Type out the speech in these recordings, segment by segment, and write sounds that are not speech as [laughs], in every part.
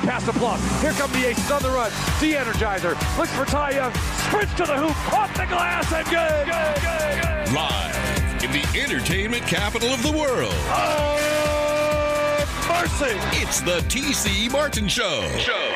run past the block. Here come the aces on the run. De-energizer. Looks for Ty Young. Sprints to the hoop. Off the glass and good. Good, good, good. Live in the entertainment capital of the world. Oh, mercy. It's the TC Martin Show. Show.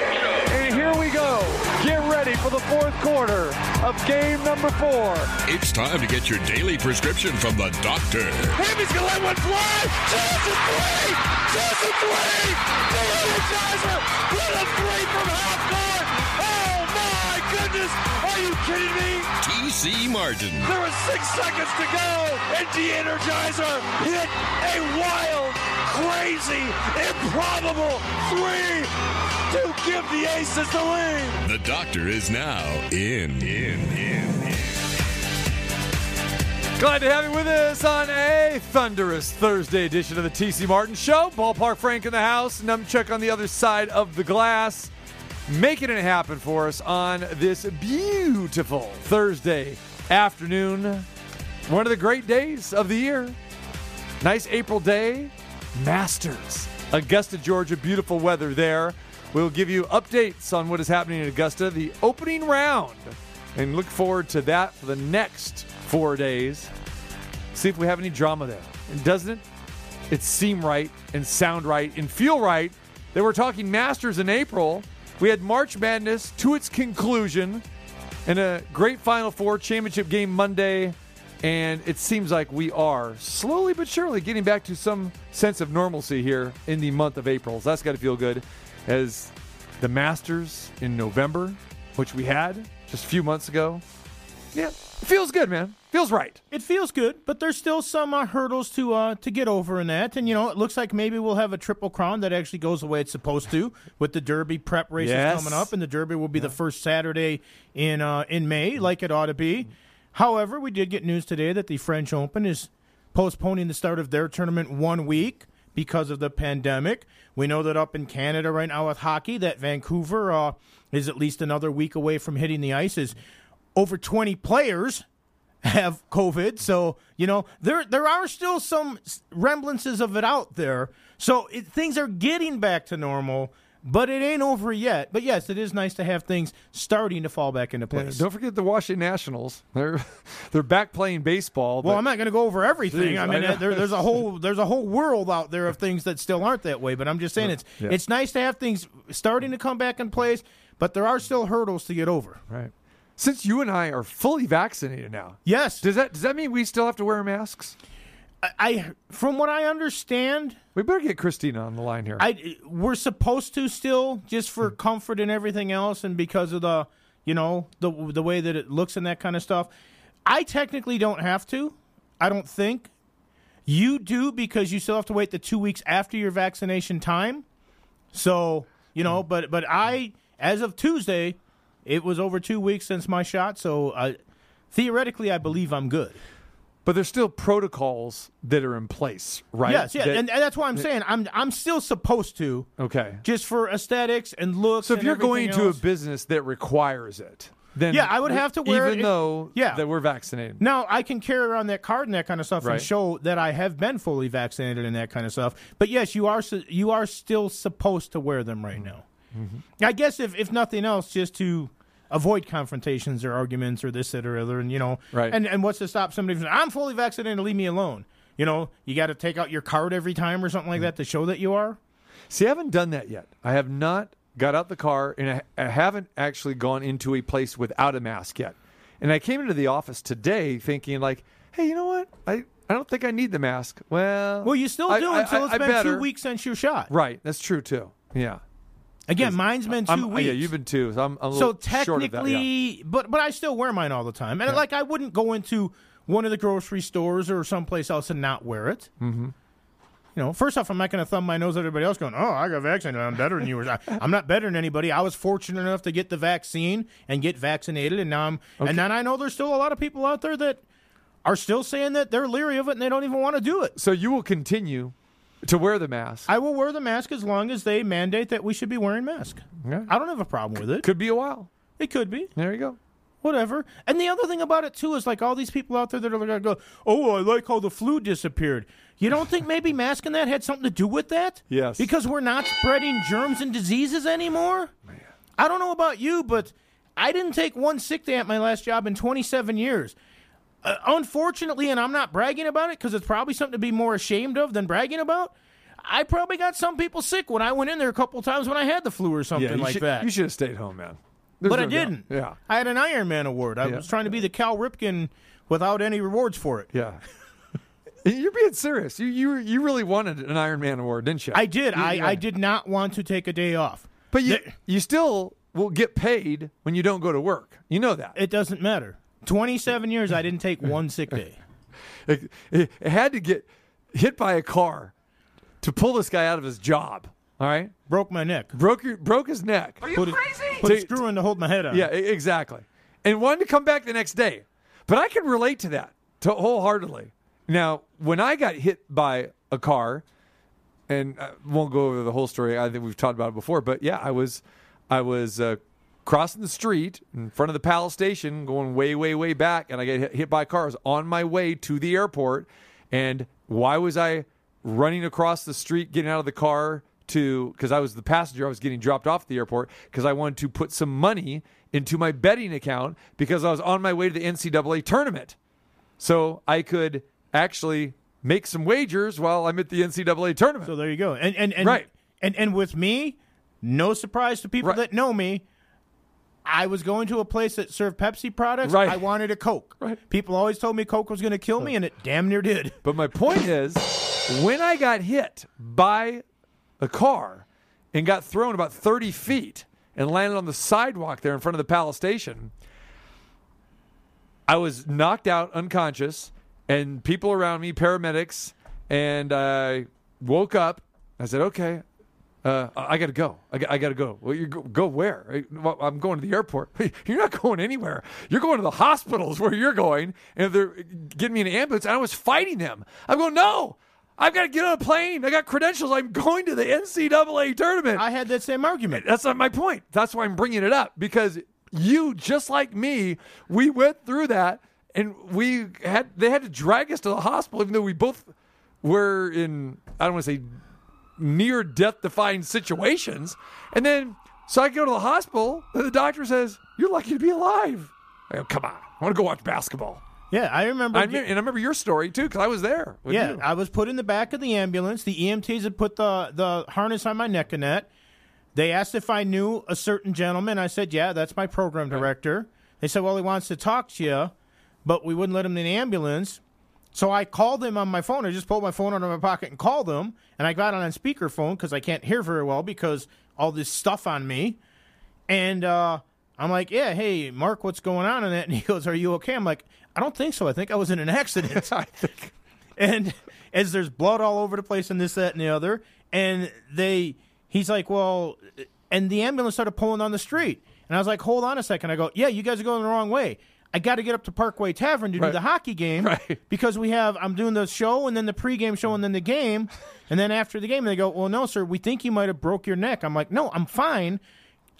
And here we go. Get ready for the fourth quarter of game number four. It's time to get your daily prescription from the doctor. Hammy's gonna let one fly. Johnson three. Johnson three. The energizer. What a three from half court. Oh my goodness. Are you kidding me? TC Martin. There was six seconds to go, and De-Energizer hit a wild, crazy, improbable three to give the Aces the lead. The doctor is now in. In. In. in. Glad to have you with us on a thunderous Thursday edition of the TC Martin Show. Ballpark Frank in the house, Numchuck on the other side of the glass, making it happen for us on this beautiful Thursday afternoon. One of the great days of the year. Nice April day. Masters. Augusta, Georgia. Beautiful weather there. We'll give you updates on what is happening in Augusta, the opening round, and look forward to that for the next four days. See if we have any drama there. And doesn't it? Seem right and sound right and feel right that we're talking Masters in April. We had March Madness to its conclusion and a great Final Four championship game Monday. And it seems like we are slowly but surely getting back to some sense of normalcy here in the month of April. So that's got to feel good. As the Masters in November, which we had just a few months ago, yeah, it feels good, man. Feels right. It feels good, but there's still some uh, hurdles to uh, to get over in that. And you know, it looks like maybe we'll have a triple crown that actually goes the way it's supposed to, with the Derby prep races Yes. coming up, and the Derby will be the first Saturday in uh, in May, like it ought to be. However, we did get news today that the French Open is postponing the start of their tournament one week because of the pandemic. We know that up in Canada right now with hockey, that Vancouver uh, is at least another week away from hitting the ice. Is over 20 players have COVID. So, you know, there there are still some rembrances of it out there. So it, things are getting back to normal, but it ain't over yet. But yes, it is nice to have things starting to fall back into Yeah, place. don't forget the Washington Nationals. They're [laughs] they're back playing baseball. well, I'm not going to go over everything. Jeez, I mean, I there, there's a [laughs] whole there's a whole world out there of things that still aren't that way. But I'm just saying it's Yeah. it's nice to have things starting to come back in place. But there are still hurdles to get over. right. Since you and I are fully vaccinated now, Yes, does that does that mean we still have to wear masks? I, from what I understand, We better get Christina on the line here. I we're supposed to still just for hmm. comfort and everything else, and because of the you know the the way that it looks and that kind of stuff. I technically don't have to. I don't think you do because you still have to wait the two weeks after your vaccination time. So you know, hmm. but but I as of Tuesday, it was over two weeks since my shot. So I, theoretically, I believe I'm good. But there's still protocols that are in place, right? Yes, yeah, That- and, and that's why I'm saying I'm I'm still supposed to okay. just for aesthetics and looks. So if you're going everything to a business that requires it, then Yeah, I would have to wear even it- though yeah. that we're vaccinated. now I can carry around that card and that kind of stuff Right. and show that I have been fully vaccinated and that kind of stuff. But yes, you are you are still supposed to wear them right now. Mm-hmm. I guess if if nothing else, just to avoid confrontations or arguments or this that or other, and you know, Right. And and what's to stop somebody from I'm fully vaccinated, leave me alone. You know, you got to take out your card every time or something like mm. that to show that you are. See, I haven't done that yet. I have not got out the car and I, I haven't actually gone into a place without a mask yet. And I came into the office today thinking like, hey, you know what? I, I don't think I need the mask. Well, Well, you still do I- until I- it's I been better. two weeks since your shot. Right, that's true too. Yeah. Again, mine's been 2 I'm- weeks. Yeah, you've been two. So I'm, I'm so little short of that, technically, yeah. but but I still wear mine all the time, and like I wouldn't go into one of the grocery stores or someplace else and not wear it. Mm-hmm. You know, first off, I'm not going to thumb my nose at everybody else going, "Oh, I got vaccinated. I'm better than you." [laughs] Or, I'm not better than anybody. I was fortunate enough to get the vaccine and get vaccinated, and now I'm. And then I know there's still a lot of people out there that are still saying that they're leery of it and they don't even want to do it. So you will continue to wear the mask. I will wear the mask as long as they mandate that we should be wearing masks. Yeah. I don't have a problem with it. Could be a while. It could be. There you go. whatever. And the other thing about it too is like all these people out there that are going to go, "Oh, I like how the flu disappeared." You don't think maybe masking that had something to do with that? Yes. Because we're not spreading germs and diseases anymore. I don't know about you, but I didn't take one sick day at my last job in 27 years. Uh, unfortunately, and I'm not bragging about it because it's probably something to be more ashamed of than bragging about. I probably got some people sick when I went in there a couple times when I had the flu or something Yeah, like should, that. You should have stayed home, man. There's but no I didn't. Yeah, I had an Iron Man award. I Yeah. was trying to be the Cal Ripken without any rewards for it. yeah. [laughs] You're being serious. You you you really wanted an Iron Man award, didn't you? I did. You- I, yeah. I did not want to take a day off. But you Th- you still will get paid when you don't go to work. You know that. It doesn't matter. 27 years, I didn't take one sick day. It, it, it had to get hit by a car to pull this guy out of his job. All right, Broke my neck. broke your, broke his neck. Are you put, a, put a screw in to hold my head on. Yeah, exactly. And wanted to come back the next day. But I can relate to that to wholeheartedly. Now, when I got hit by a car, and I won't go over the whole story. I think we've talked about it before. But yeah, I was, I was uh, crossing the street in front of the Palace Station, going way, way, way back, and I get hit, hit by cars on my way to the airport. And why was I running across the street, getting out of the car to? Because I was the passenger. I was getting dropped off at the airport because I wanted to put some money into my betting account because I was on my way to the NCAA tournament so I could actually make some wagers while I'm at the NCAA tournament. So there you go. And and and Right. and, and with me, no surprise to people Right. that know me. I was going to a place that served Pepsi products. Right. I wanted a Coke. Right. People always told me Coke was going to kill me, and it damn near did. [laughs] but my point is, when I got hit by a car and got thrown about 30 feet and landed on the sidewalk there in front of the Palace Station, I was knocked out unconscious, and people around me, paramedics, and I woke up. I said, okay, uh, I got to go. I got, I got to go. Well, you go, go where? Well, I'm going to the airport. [laughs] You're not going anywhere. You're going to the hospitals where you're going, and they're getting me an ambulance. And I was fighting them. I'm going, no, I've got to get on a plane. I got credentials. I'm going to the NCAA tournament. I had that same argument. That's not my point. That's why I'm bringing it up because you, just like me, we went through that, and we had they had to drag us to the hospital, even though we both were in I don't want to say near death defying situations. And then so I go to the hospital, and the doctor says, "You're lucky to be alive." I go, "Come on, I want to go watch basketball." Yeah, I remember. I mean, and I remember your story too because I was there. yeah, you. I was put in the back of the ambulance. The EMTs had put the the harness on my neck and that. They asked if I knew a certain gentleman. I said, "Yeah, that's my program director." They said, "Well, he wants to talk to you, but we wouldn't let him in the ambulance." So I called him on my phone. I just pulled my phone out of my pocket and called him, and I got on speakerphone because I can't hear very well because all this stuff on me. And uh, I'm like, "Yeah, hey, Mark, what's going on?" And that, [laughs] and he goes, "Are you okay?" I'm like, "I don't think so. I think I was in an accident." [laughs] I think and as there's blood all over the place and this that and the other and they he's like well and the ambulance started pulling on the street and i was like hold on a second i go yeah you guys are going the wrong way i got to get up to parkway tavern to do the hockey game [laughs] Right. because we have i'm doing the show and then the pregame show and then the game and then after the game they go well no sir we think you might have broke your neck i'm like no i'm fine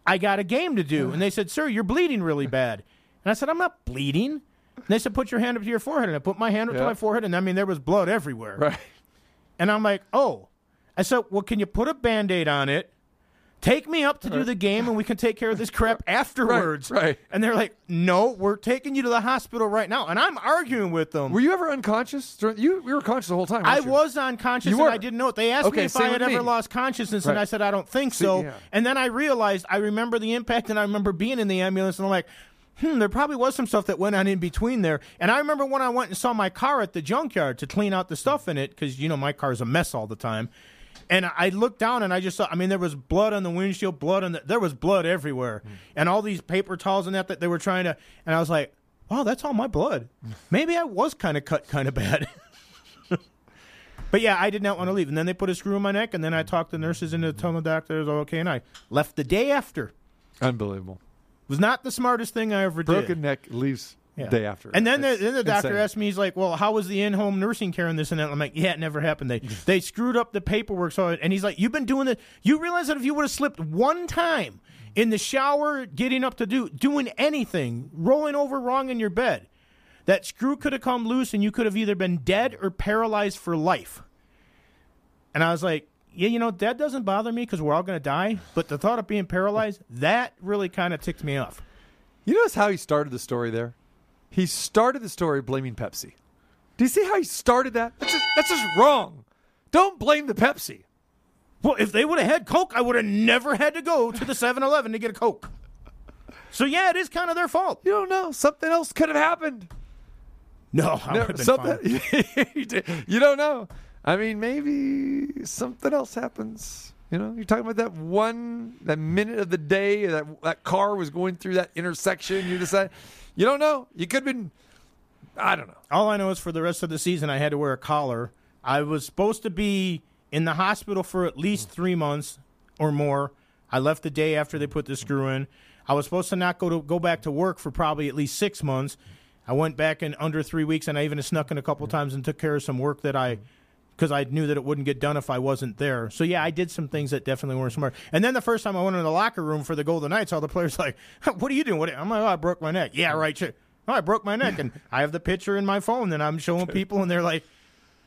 I got a game to do. And they said, Sir, you're bleeding really bad. And I said, I'm not bleeding. And they said, Put your hand up to your forehead. And I put my hand up to my forehead, and I mean, there was blood everywhere. right. And I'm like, Oh. I said, Well, can you put a band aid on it? Take me up to do the game, and we can take care of this crap afterwards. right. right. And they're like, No, we're taking you to the hospital right now. And I'm arguing with them. Were you ever unconscious? You, you were conscious the whole time. I you? was unconscious You and were. I didn't know it. They asked Okay, me if I had ever me. lost consciousness, and I said I don't think so. yeah. And then I realized I remember the impact, and I remember being in the ambulance, and I'm like, hmm, there probably was some stuff that went on in between there. And I remember when I went and saw my car at the junkyard to clean out the stuff in it, because you know my car's a mess all the time. And I looked down and I just saw, I mean, there was blood on the windshield, blood on the, there was blood everywhere. Hmm. And all these paper towels and that that they were trying to, and I was like, wow, that's all my blood. [laughs] Maybe I was kind of cut kind of bad. [laughs] But yeah, I did not want to leave. And then they put a screw in my neck, and then I talked the nurses into the doctor it was okay, and I left the day after. It Unbelievable. was not the smartest thing I ever did. Broken neck leaves Yeah. day after. And then the, then the doctor insane. asked me, he's like, "Well, how was the in-home nursing care and this and that?" I'm like, "Yeah, it never happened. They [laughs] they screwed up the paperwork." So, and he's like, "You've been doing this. You realize that if you would have slipped one time in the shower, getting up to do doing anything, rolling over wrong in your bed, that screw could have come loose and you could have either been dead or paralyzed for life." And I was like, "Yeah, you know, that doesn't bother me because we're all going to die, but the thought of being paralyzed, that really kind of ticked me off." You notice how he started the story there? He started the story blaming Pepsi. Do you see how he started that? That's just, that's just wrong. Don't blame the Pepsi. Well, if they would have had Coke, I would have never had to go to the [laughs] 7 Eleven to get a Coke. So, yeah, it is kind of their fault. You don't know. Something else could have happened. No, I No, would have fine. [laughs] something you don't know. I mean, maybe something else happens. You know, you're talking about that one, that minute of the day that that car was going through that intersection. You decide, you don't know. You could have been, I don't know. All I know is for the rest of the season, I had to wear a collar. I was supposed to be in the hospital for at least three months or more. I left the day after they put the screw in. I was supposed to not go to go back to work for probably at least six months. I went back in under three weeks, and I even snuck in a couple times and took care of some work that I because I knew that it wouldn't get done if I wasn't there. So yeah, I did some things that definitely weren't smart. And then the first time I went in the locker room for the Golden Knights, all the players like, [laughs] "What are you doing?" What I'm like, "Oh, I broke my neck." Yeah, right. Sure. Oh, I broke my neck, and [laughs] I have the picture in my phone, and I'm showing people, and they're like,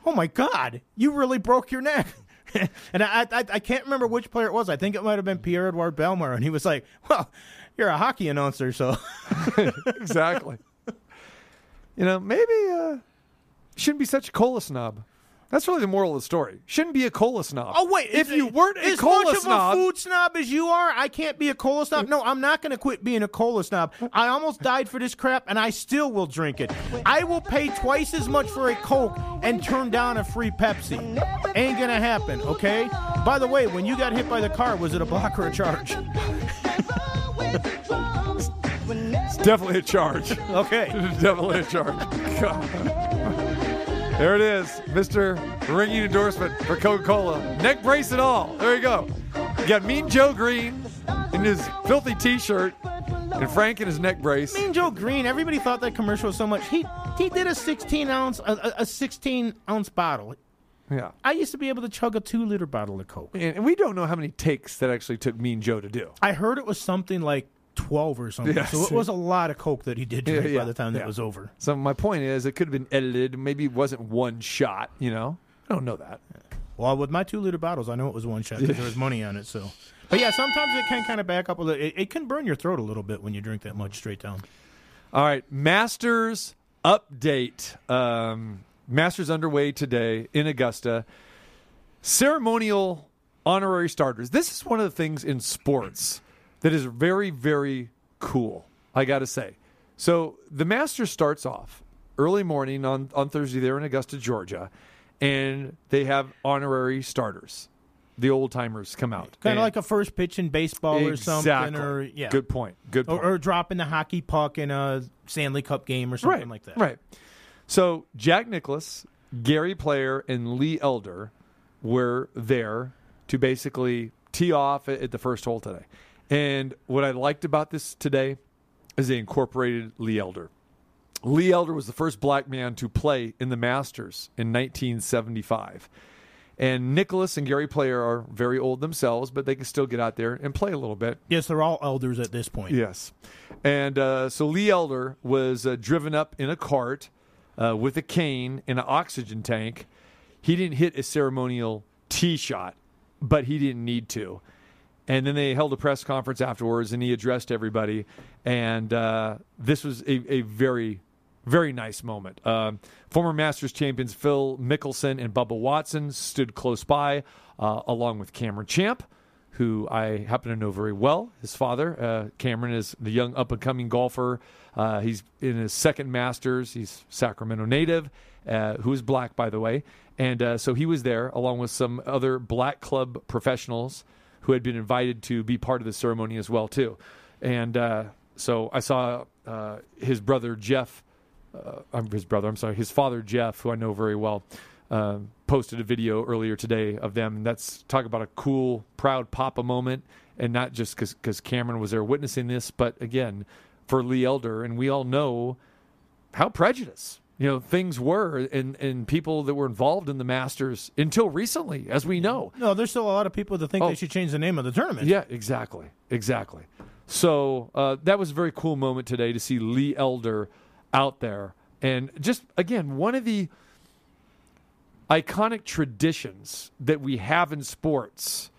"Oh my god, you really broke your neck." [laughs] and I, I I can't remember which player it was. I think it might have been Pierre Edouard Bellemare, and he was like, "Well, you're a hockey announcer, so." exactly. you know, maybe uh, shouldn't be such a cola snob. That's really the moral of the story. Shouldn't be a cola snob. Oh wait! if is- you weren't a as cola much snob, of a food snob as you are, I can't be a cola snob. No, I'm not going to quit being a cola snob. I almost died for this crap, and I still will drink it. I will pay twice as much for a Coke and turn down a free Pepsi. Ain't gonna happen. Okay. By the way, when you got hit by the car, was it a block or a charge? [laughs] it's definitely a charge. Okay. It's [laughs] definitely a charge. God. There it is, Mr. Ringing endorsement for Coca-Cola. Neck brace and all. There you go. You got Mean Joe Greene in his filthy T-shirt, and Frank in his neck brace. Mean Joe Greene. Everybody thought that commercial was so much. He he did a 16 ounce a, a- a 16 ounce bottle. Yeah. I used to be able to chug a two liter bottle of Coke. And and we don't know how many takes that actually took Mean Joe to do. I heard it was something like 12 or something. Yes. So it was a lot of Coke that he did [laughs] drink Yeah, yeah, by the time that was over. So my point is, it could have been edited. Maybe it wasn't one shot. You know, I don't know that. Well, with my two liter bottles, I know it was one shot because there was [laughs] money on it. So, but yeah, sometimes it can kind of back up a little. It, it can burn your throat a little bit when you drink that much straight down. All right, Masters update. Um, Masters underway today in Augusta. Ceremonial honorary starters. This is one of the things in sports that is very, very cool. I got to say. So the master starts off early morning on on Thursday there in Augusta, Georgia, and they have honorary starters. The old timers come out, Kind of like a first pitch in baseball or something, or yeah, Good point. Good point. or, or dropping the hockey puck in a Stanley Cup game or something right, like that. Right. So Jack Nicklaus, Gary Player, and Lee Elder were there to basically tee off at the first hole today. And what I liked about this today is they incorporated Lee Elder. Lee Elder was the first black man to play in the Masters in 1975. And Nicklaus and Gary Player are very old themselves, but they can still get out there and play a little bit. Yes, they're all elders at this point. Yes. And uh, so Lee Elder was uh, driven up in a cart uh, with a cane and an oxygen tank. He didn't hit a ceremonial tee shot, but he didn't need to. And then they held a press conference afterwards, and he addressed everybody. And uh, this was a, a very, very nice moment. Um, former Masters champions Phil Mickelson and Bubba Watson stood close by, uh, along with Cameron Champ, who I happen to know very well. His father, uh, Cameron, is the young up and coming golfer. Uh, he's in his second Masters. He's Sacramento native, uh, who is black, by the way. And uh, so he was there along with some other black club professionals who had been invited to be part of the ceremony as well too. And uh, so I saw uh, his brother Jeff, uh, his brother. I'm sorry, his father Jeff, who I know very well, um, posted a video earlier today of them. And that's talk about a cool, proud Papa moment, and not just because Cameron was there witnessing this, but again for Lee Elder, and we all know how prejudiced you know things were and and people that were involved in the Masters until recently, as we know. No, there's still a lot of people that think Oh. they should change the name of the tournament. Yeah, exactly, exactly. So uh, that was a very cool moment today to see Lee Elder out there, and just again one of the iconic traditions that we have in sports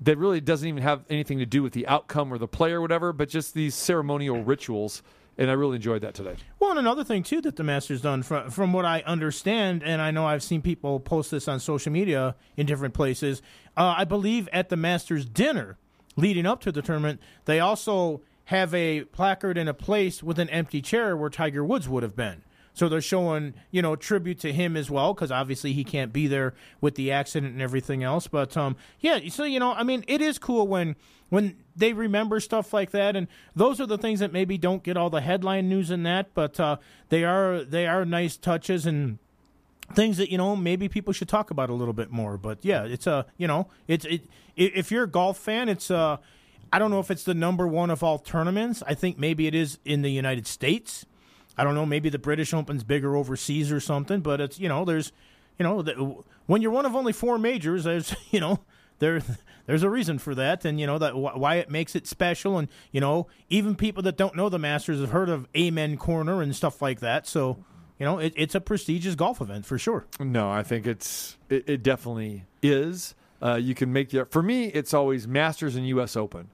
that really doesn't even have anything to do with the outcome or the play or whatever, but just these ceremonial rituals. And I really enjoyed that today. Well, and another thing too that the Masters done, from from what I understand, and I know I've seen people post this on social media in different places. Uh, I believe at the Masters dinner leading up to the tournament, they also have a placard in a place with an empty chair where Tiger Woods would have been. So they're showing, you know, tribute to him as well because obviously he can't be there with the accident and everything else. But um, yeah, so you know, I mean, it is cool when when they remember stuff like that, and those are the things that maybe don't get all the headline news in that, but uh, they are they are nice touches and things that you know maybe people should talk about a little bit more. But yeah, it's a you know it's it if you're a golf fan, it's uh I don't know if it's the number one of all tournaments. I think maybe it is in the United States. I don't know. Maybe the British Open's bigger overseas or something. But it's you know there's you know the, when you're one of only four majors, there's [laughs] you know there there's a reason for that, and you know that wh- why it makes it special. And you know even people that don't know the Masters have heard of Amen Corner and stuff like that. So you know it, it's a prestigious golf event for sure. No, I think it's it, it definitely is. Uh, you can make the for me. It's always Masters and U.S. Open,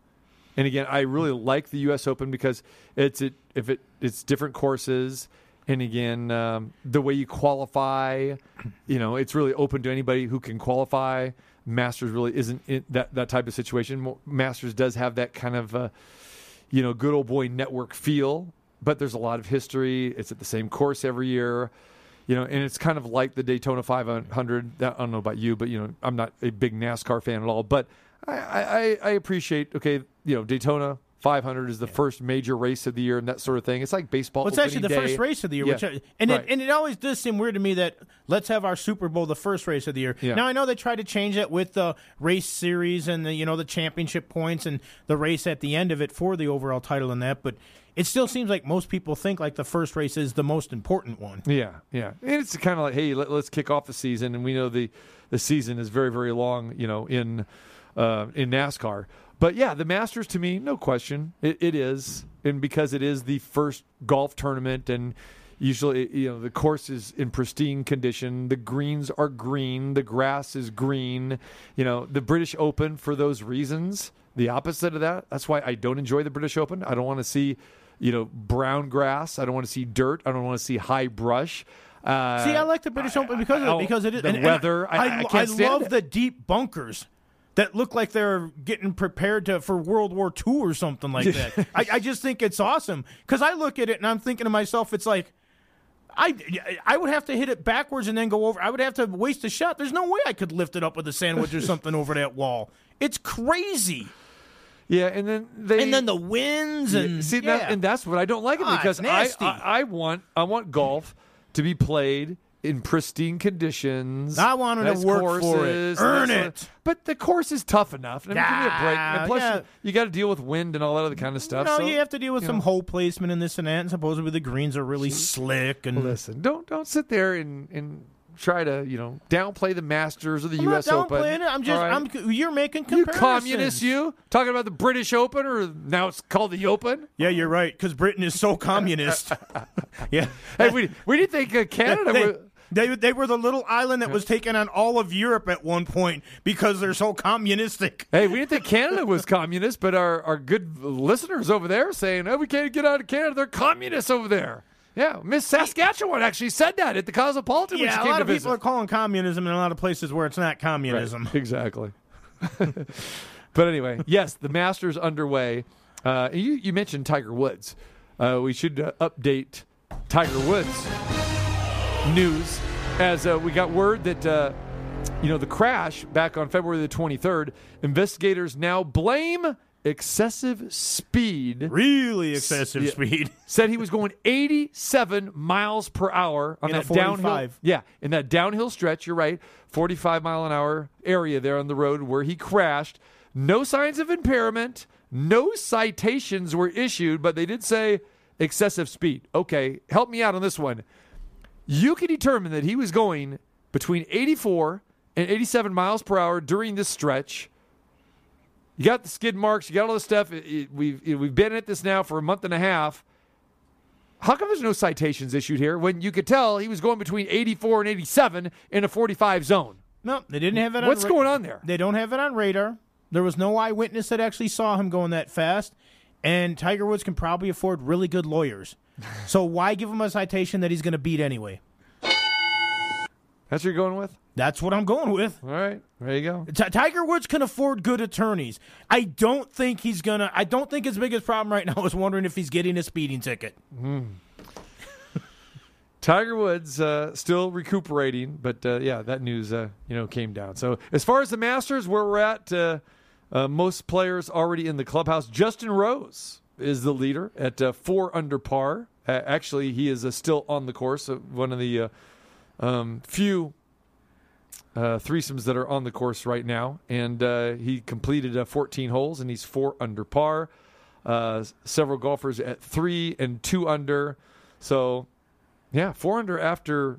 and again, I really like the U.S. Open because it's it if it it's different courses, and again, um, the way you qualify, you know, it's really open to anybody who can qualify. Masters really isn't that that type of situation. Masters does have that kind of. Uh, you know, good old boy network feel, but there's a lot of history. It's at the same course every year, you know, and it's kind of like the Daytona 500. That, I don't know about you, but you know, I'm not a big NASCAR fan at all, but I, I, I appreciate, okay, you know, Daytona 500 is the first major race of the year and that sort of thing. It's like baseball. Well, it's actually the opening first race of the year, Yeah. which I, and Right. it, and it always does seem weird to me that let's have our Super Bowl the first race of the year. Yeah. Now I know they tried to change it with the race series and the you know the championship points and the race at the end of it for the overall title and that, but it still seems like most people think like the first race is the most important one. Yeah, yeah, and it's kind of like, hey, let, let, us kick off the season, and we know the the season is very, very long, you know, in uh, in NASCAR. But yeah, the Masters to me, no question, it, it is, and because it is the first golf tournament, and usually, you know, the course is in pristine condition, the greens are green, the grass is green, you know, the British Open for those reasons. The opposite of that, that's why I don't enjoy the British Open. I don't want to see, you know, brown grass. I don't want to see dirt. I don't want to see high brush. Uh, See, I like the British Open because of oh, it, because it is the and- and weather. I- I I, stand love it. the deep bunkers that look like they're getting prepared to for World War II or something like that. [laughs] I, I just think it's awesome because I look at it and I'm thinking to myself, it's like. I, I would have to hit it backwards and then go over. I would have to waste a shot. There's no way I could lift it up with a sandwich or [laughs] something over that wall. It's crazy. Yeah, and then they And then the winds and see yeah. that, and that's what I don't like it Ah, because I. I I want I want golf to be played in pristine conditions. I want 'em to nice work for it. Earn sort it. but the course is tough enough. I mean, give me a break. And plus, yeah. you, you got to deal with wind and all that other kind of stuff. no, so, you have to deal with some know. hole placement and this and that. And supposedly the greens are really slick and Listen, don't don't sit there and and try to you know downplay the Masters or the I'm U.S. not Open. it. I'm just right? I'm you're making comparisons. you communist, you talking about the British Open or now it's called the Open? Yeah, you're right because Britain is so [laughs] communist. [laughs] yeah. Hey, we we didn't think uh, Canada They. They, they were the little island that was taken on all of Europe at one point because they're so communistic. Hey, we didn't think Canada was communist, but our, our good listeners over there saying, oh, we can't get out of Canada. They're communists over there. Yeah, Miss Saskatchewan actually said that at the Cosmopolitan when she Yeah, a came lot to of people are calling communism in a lot of places where it's not communism. Right, Exactly. [laughs] but anyway, yes, the Masters underway. Uh, you, you mentioned Tiger Woods. Uh, we should uh, update Tiger Woods news as uh, we got word that uh, you know the crash back on February the 23rd. Investigators now blame excessive speed. Really excessive Yeah. speed. [laughs] Said he was going 87 miles per hour on In that downhill. Yeah, in that downhill stretch. You're right, 45 mile an hour area there on the road where he crashed. No signs of impairment. No citations were issued, but they did say excessive speed. Okay, help me out on this one. You can determine that he was going between 84 and 87 miles per hour during this stretch. You got the skid marks, you got all this stuff. It- it- we've it- we've been at this now for a month and a half. How come there's no citations issued here when you could tell he was going between 84 and 87 in a 45 zone? No, they didn't have it. What's ra- going on there? They don't have it on radar. There was no eyewitness that actually saw him going that fast. And Tiger Woods can probably afford really good lawyers. So why give him a citation that he's going to beat anyway? That's what you're going with? That's what I'm going with. All right, there you go. T- Tiger Woods can afford good attorneys. I don't think he's gonna. I don't think his biggest problem right [laughs] now is wondering if he's getting a speeding ticket. Tiger Woods uh, still recuperating, but uh, yeah, that news uh, you know came down. So as far as the Masters, where we're at, uh, uh, most players already in the clubhouse. Justin Rose is the leader at uh, four under par. Actually, he is uh, still on the course. Uh, one of the um, few uh, threesomes that are on the course right now, and uh, he completed uh, 14 holes, and he's four under par. Several golfers at three and two under. So yeah, four under after,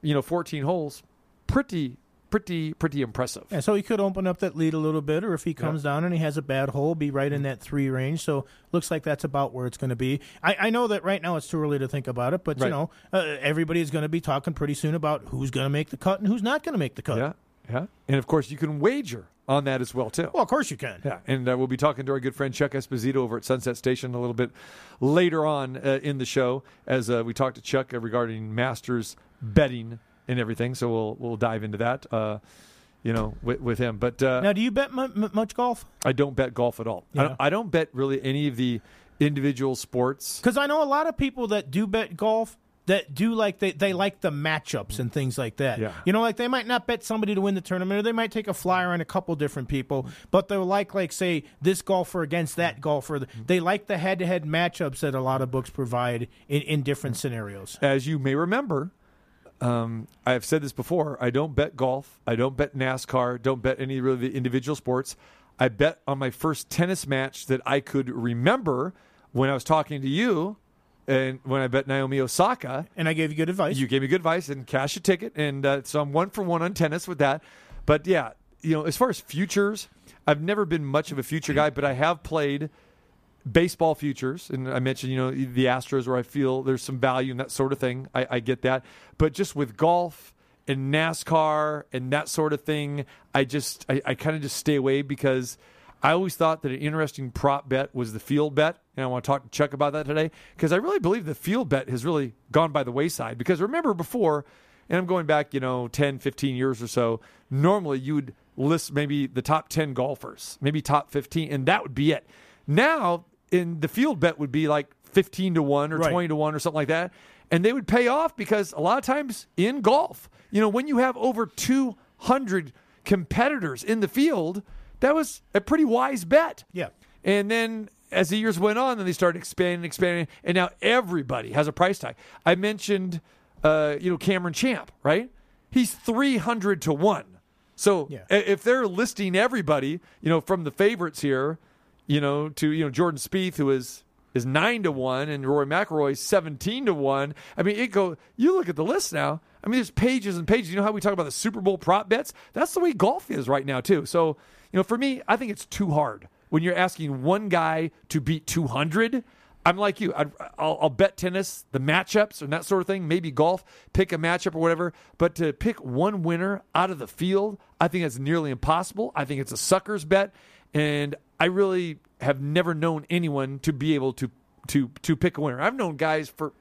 you know, 14 holes. Pretty, pretty, pretty impressive. And so he could open up that lead a little bit, or if he comes down and he has a bad hole, be right in that three range. So looks like that's about where it's going to be. I, I know that right now it's too early to think about it, but Right. you know, uh, everybody is going to be talking pretty soon about who's going to make the cut and who's not going to make the cut. Yeah, yeah. And of course, you can wager on that as well too. Well, of course you can. Yeah, and uh, we'll be talking to our good friend Chuck Esposito over at Sunset Station a little bit later on uh, in the show as uh, we talk to Chuck regarding Masters betting and everything. So we'll we'll dive into that, uh, you know, with, with him. But uh, Now, do you bet mu- much golf? I don't bet golf at all. I, don't, I don't bet really any of the individual sports. Because I know a lot of people that do bet golf that do like they, they like the matchups and things like that. Yeah. You know, like they might not bet somebody to win the tournament, or they might take a flyer on a couple different people, but they'll like like say this golfer against that golfer. They like the head to head matchups that a lot of books provide in, in different scenarios. as you may remember, um, I've said this before. I don't bet golf. I don't bet NASCAR. Don't bet any really the individual sports. I bet on my first tennis match that I could remember when I was talking to you, and when I bet Naomi Osaka. And I gave you good advice. You gave me good advice and cash a ticket, and uh, so I'm one for one on tennis with that. But yeah, you know, as far as futures, I've never been much of a future guy, but I have played baseball futures, and I mentioned you know the Astros where I feel there's some value and that sort of thing. I, I get that, but just with golf and NASCAR and that sort of thing, I just I, I kind of just stay away because. I always thought that an interesting prop bet was the field bet, and I want to talk to Chuck about that today because I really believe the field bet has really gone by the wayside. Because remember before, and I'm going back, you know, 10, 15 years or so, normally you would list maybe the top 10 golfers, maybe top 15, and that would be it. Now, in the field bet would be like 15 to 1 or Right. 20 to 1 or something like that. And they would pay off because a lot of times in golf, you know, when you have over 200 competitors in the field, that was a pretty wise bet. Yeah. And then as the years went on, then they started expanding, expanding, and now everybody has a price tag. I mentioned, uh, you know, Cameron Champ, right? He's three hundred to one. So Yeah. if they're listing everybody, you know, from the favorites here, you know, to you know Jordan Spieth, who is is nine to one, and Rory McIlroy seventeen to one. I mean, it go. You look at the list now. I mean, there's pages and pages. You know how we talk about the Super Bowl prop bets? That's the way golf is right now too. So you know, for me, I think it's too hard when you're asking one guy to beat two hundred. I'm like you. I'd, I'll, I'll bet tennis, the matchups and that sort of thing. Maybe golf, pick a matchup or whatever. But to pick one winner out of the field, I think that's nearly impossible. I think it's a sucker's bet, and I really have never known anyone to be able to to to pick a winner. I've known guys for,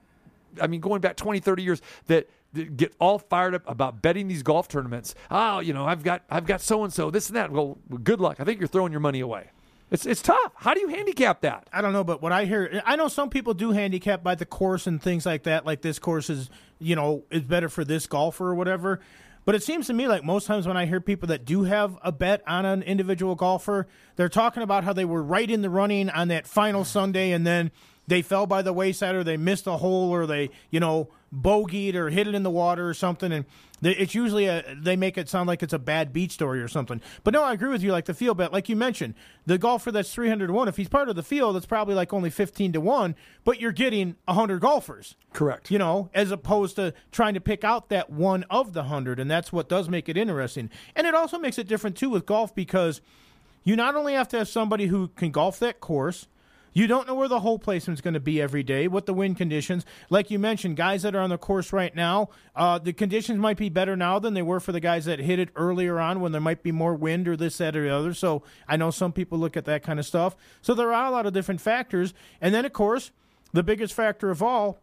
I mean, going back 20, 30 years that. Get all fired up about betting these golf tournaments. Oh, you know, I've got I've got so and so this and that. Well, good luck. I think you're throwing your money away. It's it's tough. How do you handicap that? I don't know, but what I hear, I know some people do handicap by the course and things like that. Like this course is, you know, is better for this golfer or whatever. But it seems to me like most times when I hear people that do have a bet on an individual golfer, they're talking about how they were right in the running on that final Sunday, and then they fell by the wayside or they missed a hole or they, you know, bogeyed or hit it in the water or something. And they, it's usually a, they make it sound like it's a bad beat story or something. But no, I agree with you. Like the field bet, like you mentioned, the golfer that's 300 to 1, if he's part of the field, it's probably like only 15 to 1, but you're getting 100 golfers. Correct. You know, as opposed to trying to pick out that one of the 100. And that's what does make it interesting. And it also makes it different, too, with golf because you not only have to have somebody who can golf that course, you don't know where the hole placement's going to be every day, what the wind conditions. Like you mentioned, guys that are on the course right now, uh, the conditions might be better now than they were for the guys that hit it earlier on when there might be more wind or this, that, or the other. So I know some people look at that kind of stuff. So there are a lot of different factors. And then, of course, the biggest factor of all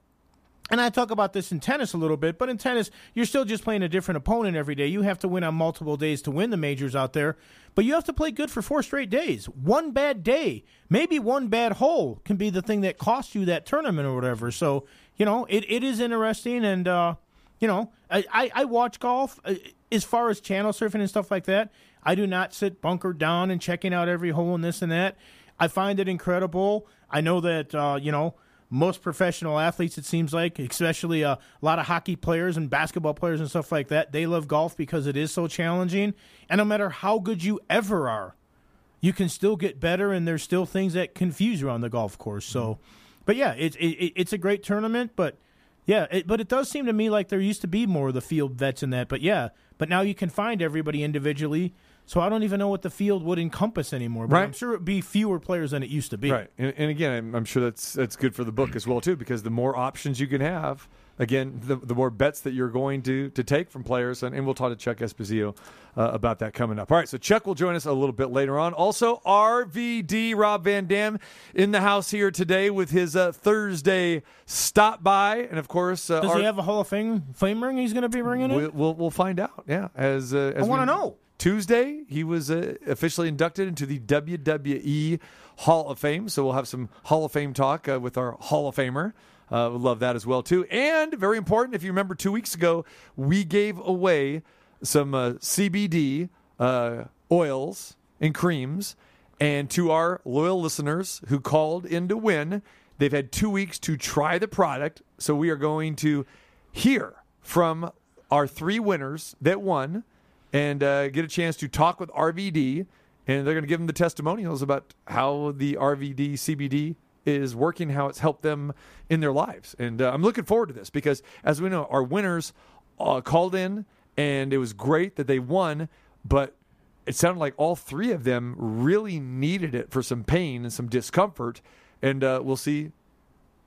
and I talk about this in tennis a little bit, but in tennis, you're still just playing a different opponent every day. You have to win on multiple days to win the majors out there, but you have to play good for four straight days. One bad day, maybe one bad hole, can be the thing that costs you that tournament or whatever. So, you know, it, it is interesting. And, uh, you know, I, I, I watch golf uh, as far as channel surfing and stuff like that. I do not sit bunkered down and checking out every hole and this and that. I find it incredible. I know that, uh, you know, most professional athletes, it seems like, especially uh, a lot of hockey players and basketball players and stuff like that, they love golf because it is so challenging. And no matter how good you ever are, you can still get better, and there's still things that confuse you on the golf course. So, but yeah, it's it, it's a great tournament, but yeah, it, but it does seem to me like there used to be more of the field bets in that. But yeah, but now you can find everybody individually. So I don't even know what the field would encompass anymore. But Right. I'm sure it'd be fewer players than it used to be. Right, and, and again, I'm, I'm sure that's that's good for the book as well too, because the more options you can have, again, the, the more bets that you're going to to take from players, and, and we'll talk to Chuck Esposito uh, about that coming up. All right, so Chuck will join us a little bit later on. Also, RVD Rob Van Dam in the house here today with his uh, Thursday stop by, and of course, uh, Does our- he have a Hall of Fame fame ring he's going to be bringing in? We'll, we'll we'll find out. Yeah, as uh, as I wanna know. Tuesday, he was uh, officially inducted into the WWE Hall of Fame. So we'll have some Hall of Fame talk uh, with our Hall of Famer. Uh, love that as well too. And very important, if you remember, two weeks ago we gave away some uh, CBD uh, oils and creams, and to our loyal listeners who called in to win, they've had two weeks to try the product. So we are going to hear from our three winners that won and uh, get a chance to talk with RVD. And they're going to give them the testimonials about how the RVD CBD is working, how it's helped them in their lives. And uh, I'm looking forward to this because, as we know, our winners uh, called in, and it was great that they won, but it sounded like all three of them really needed it for some pain and some discomfort. And uh, we'll see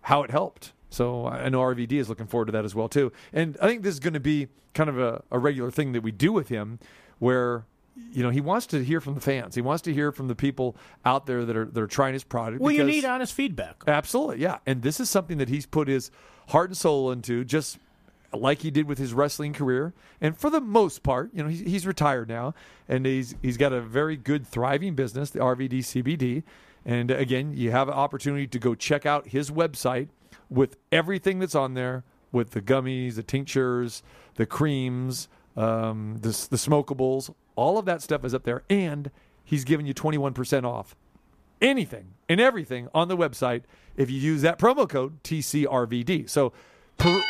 how it helped. So I know RVD is looking forward to that as well too. And I think this is going to be kind of a, a regular thing that we do with him, where you know he wants to hear from the fans. He wants to hear from the people out there that are that are trying his product. well, you need honest feedback. Absolutely, yeah. And this is something that he's put his heart and soul into, just like he did with his wrestling career. And for the most part, you know, he's, he's retired now, and he's he's got a very good, thriving business, the RVD CBD. And again, you have an opportunity to go check out his website with everything that's on there, with the gummies, the tinctures, the creams, um, the the smokables, all of that stuff is up there, and he's giving you twenty one percent off anything and everything on the website if you use that promo code TCRVD. So per-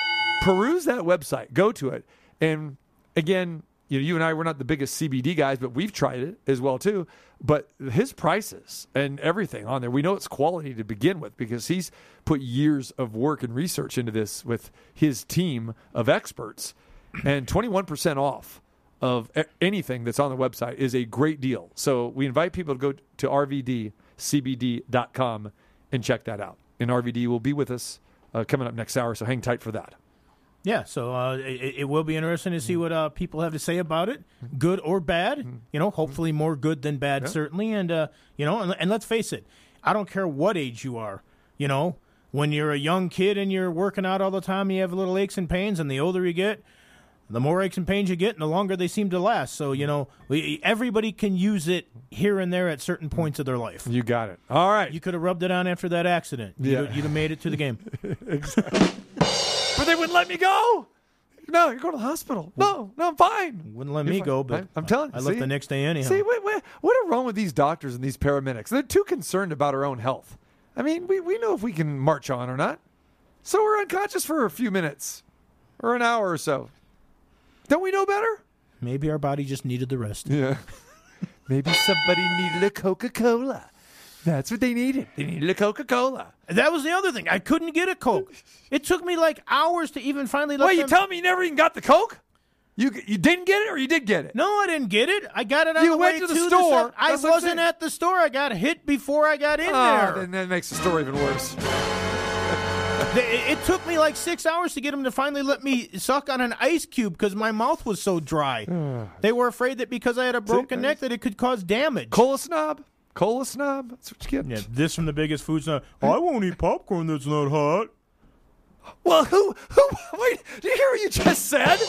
peruse that website, go to it. And again, you know, you and I we're not the biggest CBD guys, but we've tried it as well too. But his prices and everything on there, we know it's quality to begin with because he's put years of work and research into this with his team of experts. And 21% off of anything that's on the website is a great deal. So we invite people to go to rvdcbd.com and check that out. And RVD will be with us uh, coming up next hour, so hang tight for that. Yeah, so uh, it, it will be interesting to see what uh, people have to say about it, good or bad. You know, hopefully more good than bad, certainly. And uh, you know, and, and let's face it, I don't care what age you are. You know, when you're a young kid and you're working out all the time, you have little aches and pains, and the older you get, the more aches and pains you get, and the longer they seem to last. So you know, we, everybody can use it here and there at certain points of their life. You got it. All right. You could have rubbed it on after that accident. You'd, Yeah. have, you'd have made it to the game. [laughs] but they wouldn't let me go. No, you're going to the hospital. No, no, I'm fine. Wouldn't let You're me fine. go, but I, am telling you. I left see? the next day anyhow. See, what, what, what are wrong with these doctors and these paramedics? They're too concerned about our own health. I mean, we, we know if we can march on or not. So we're unconscious for a few minutes or an hour or so. Don't we know better? Maybe our body just needed the rest. Yeah. [laughs] Maybe somebody needed a Coca Cola. That's what they needed. They needed a Coca Cola. That was the other thing. I couldn't get a Coke. It took me like hours to even finally let Wait, you them- tell me you never even got the Coke? You you didn't get it or you did get it? No, I didn't get it. I got it on You the went way to the to store. sub- I That's what I'm wasn't at the store. I got hit before I got in Oh, there. then that makes the story even worse. [laughs] It, it took me like six hours to get them to finally let me suck on an ice cube because my mouth was so dry. [sighs] they were afraid that because I had a broken neck that it could cause damage. Cola snob? Cola snob? That's what you get. Yeah, this from the biggest food snob. I won't eat popcorn that's not hot. Well, who, who, wait, do you hear what you just said?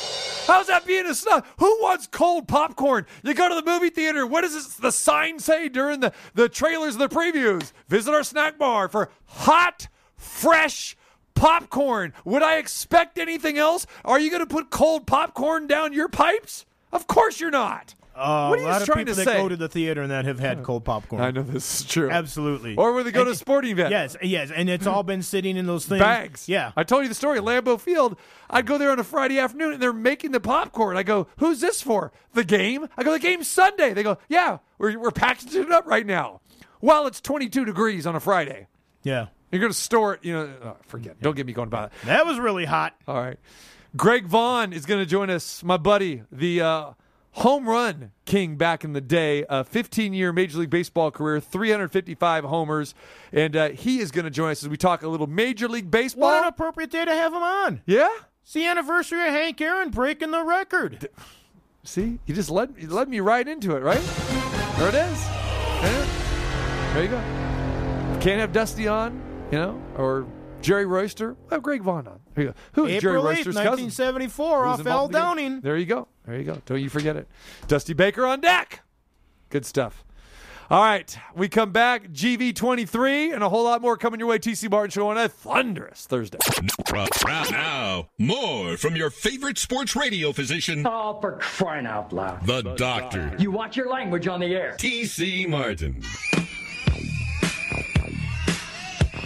How's that being a snob? Who wants cold popcorn? You go to the movie theater. What does this, the sign say during the, the trailers and the previews? Visit our snack bar for hot, fresh popcorn. Would I expect anything else? Are you going to put cold popcorn down your pipes? Of course you're not. Uh, what are a you lot of trying people to that say? go to the theater and that have had cold popcorn. I know this is true. Absolutely. Or when they go And- to a sporting event. Yes, yes, and it's all been sitting in those things. bags. Yeah. I told you the story Lambeau Field. I'd go there on a Friday afternoon and they're making the popcorn. I go, who's this for? The game? I go, the game's Sunday. They go, yeah, we're, we're packaging it up right now. Well, it's 22 degrees on a Friday. yeah. You're going to store it, you know, oh, forget. Don't get me going about it. That was really hot. All right. Greg Vaughn is going to join us, my buddy, the uh, home run king back in the day, a 15 year Major League Baseball career, 355 homers. And uh, he is going to join us as we talk a little Major League Baseball. What an appropriate day to have him on. yeah? It's the anniversary of Hank Aaron breaking the record. See, you just led, you led me right into it, right? There it is. There you go. Can't have Dusty on, you know, or Jerry Royster. Have Greg Vaughn on. There you go. Who is Jerry April 8th, Royster's cousin? 1974, Who's off Al in the game? Downing. There you go. There you go. Don't you forget it. Dusty Baker on deck. Good stuff. All right, we come back. GV23 and a whole lot more coming your way. TC Martin Show on a thunderous Thursday. Now, more from your favorite sports radio physician, Oh, for crying out loud. the doctor, You watch your language on the air. T.C. Martin.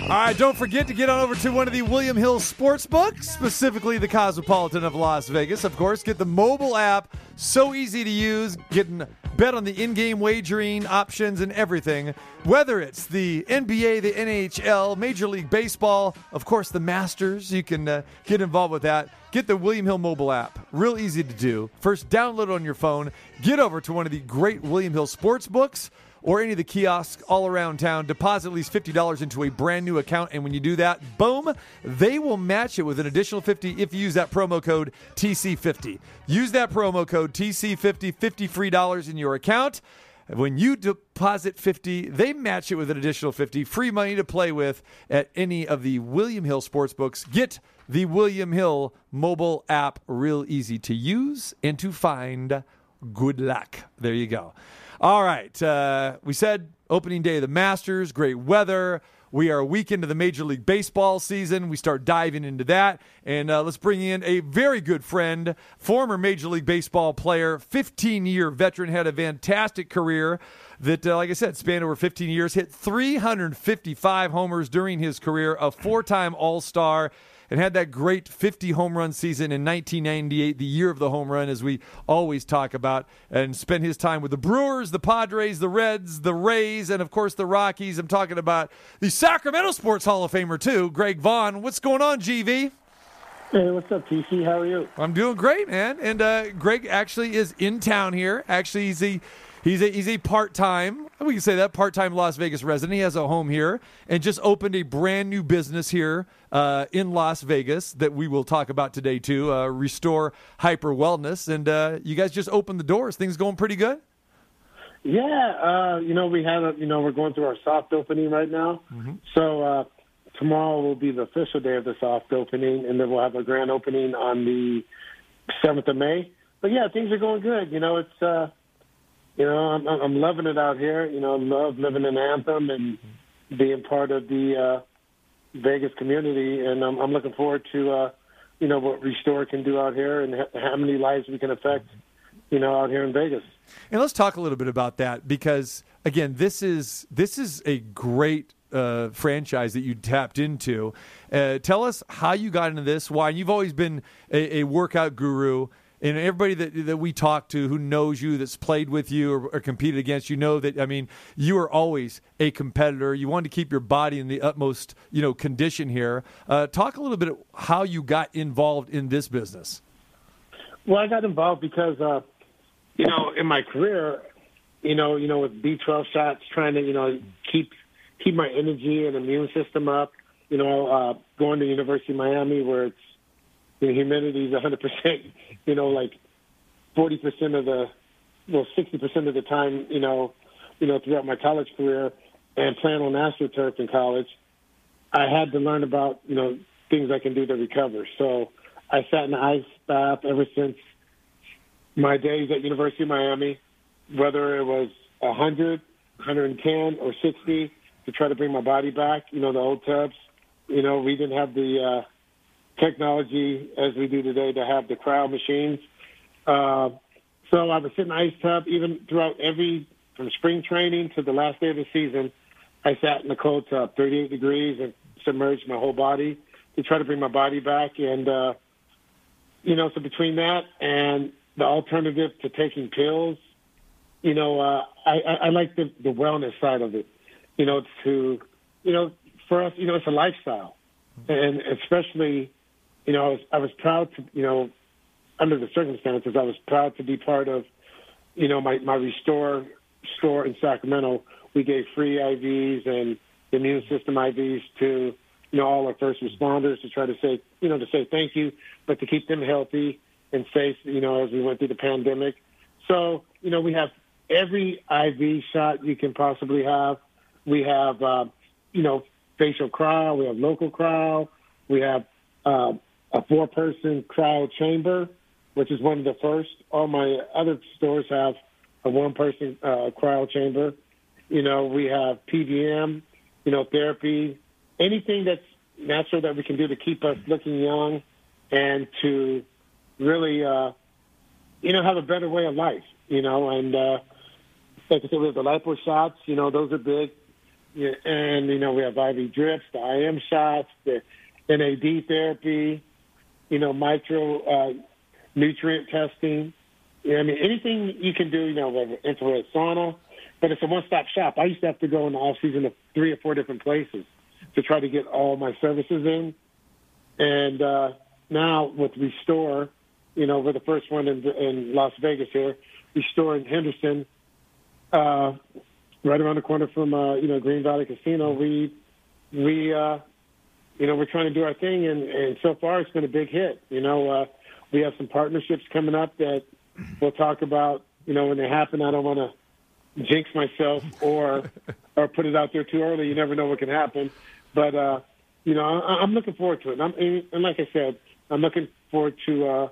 All right, don't forget to get on over to one of the William Hill sports books, specifically the Cosmopolitan of Las Vegas. Of course, get the mobile app, so easy to use, getting bet on the in-game wagering options and everything. Whether it's the NBA, the NHL, Major League Baseball, of course, the Masters, you can uh, get involved with that. Get the William Hill mobile app. Real easy to do. First, download it on your phone. Get over to one of the great William Hill sports books or any of the kiosks all around town. Deposit at least $50 into a brand new account. And when you do that, boom, they will match it with an additional 50 if you use that promo code TC50. Use that promo code TC50, 50 free dollars in your account. When you deposit 50, they match it with an additional 50 free money to play with at any of the William Hill sports books. Get the William Hill mobile app real easy to use and to find. Good luck. There you go. All right. Uh, we said opening day of the Masters, great weather. We are a week into the Major League Baseball season. We start diving into that. And uh, let's bring in a very good friend, former Major League Baseball player, 15 year veteran, had a fantastic career that, uh, like I said, spanned over 15 years, hit 355 homers during his career, a four time All Star and had that great 50 home run season in 1998, the year of the home run, as we always talk about, and spent his time with the Brewers, the Padres, the Reds, the Rays, and of course the Rockies. I'm talking about the Sacramento Sports Hall of Famer, too, Greg Vaughn. What's going on, GV? Hey, what's up, TC? How are you? I'm doing great, man. And uh, Greg actually is in town here. Actually, he's a he's a he's a part time. We can say that part time Las Vegas resident. He has a home here and just opened a brand new business here uh, in Las Vegas that we will talk about today too. Uh, Restore Hyper Wellness, and uh, you guys just opened the doors. Things going pretty good. Yeah, uh, you know we have a, you know we're going through our soft opening right now. So uh, tomorrow will be the official day of the soft opening, and then we'll have a grand opening on the seventh of May. But yeah, things are going good. You know, it's uh, you know I'm, I'm loving it out here. You know, I love living in Anthem and being part of the uh, Vegas community, and I'm, I'm looking forward to uh, you know what Restore can do out here and ha- how many lives we can affect. You know, out here in Vegas. And let's talk a little bit about that because again, this is this is a great uh, franchise that you tapped into. Uh, tell us how you got into this. Why you've always been a, a workout guru and everybody that that we talk to who knows you, that's played with you or, or, competed against you, know that I mean you are always a competitor. You want to keep your body in the utmost you know condition here. Uh, talk a little bit how you got involved in this business. Well, I got involved because uh, you know in my career, you know, you know with B12 shots, trying to you know keep keep my energy and immune system up. You know, uh, going to University of Miami where it's the humidity is 100%, you know, like 40% of the, well, 60% of the time, you know, you know, throughout my college career and playing on AstroTurf in college, I had to learn about, you know, things I can do to recover. So I sat in the ice bath ever since my days at University of Miami, whether it was 100, 110, or 60 to try to bring my body back, you know, the old tubs. You know, we didn't have the, uh, technology as we do today to have the cryo machines. Uh, so I would sit in the ice tub even throughout every from spring training to the last day of the season. I sat in the cold tub, 38 degrees, and submerged my whole body to try to bring my body back. And uh, you know, so between that and the alternative to taking pills, you know, uh, I, I, I like the, the wellness side of it. You know, to you know, for us, you know, it's a lifestyle, and especially you know, I was, I was proud to, you know, under the circumstances, I was proud to be part of, you know, my, my Restore store in Sacramento. We gave free IVs and immune system IVs to, you know, all our first responders to try to say, you know, to say thank you, but to keep them healthy and safe, you know, as we went through the pandemic. So, you know, we have every IV shot you can possibly have. We have, uh, you know, facial cryo. We have local cryo. We have uh, a four person cryo chamber, which is one of the first. All my other stores have a one person uh, cryo chamber. You know, we have PBM, you know, therapy, anything that's natural that we can do to keep us looking young and to really, uh, you know, have a better way of life, you know, and, uh, like I said, we have the lipo shots, you know, those are big. Yeah, and, you know, we have IV drips, the IM shots, the NAD therapy, you know, micro uh, nutrient testing. You know, I mean, anything you can do, you know, with infrared sauna, but it's a one-stop shop. I used to have to go in the off season to three or four different places to try to get all my services in. And uh, now with Restore, you know, we're the first one in, in Las Vegas here. Restore in Henderson, uh, right around the corner from uh, you know Green Valley Casino. We we uh, you know, we're trying to do our thing, and, and so far it's been a big hit. You know, uh, we have some partnerships coming up that we'll talk about. You know, when they happen, I don't want to jinx myself or [laughs] or put it out there too early. You never know what can happen. But uh, you know, I, I'm looking forward to it. And, I'm, and like I said, I'm looking forward to uh,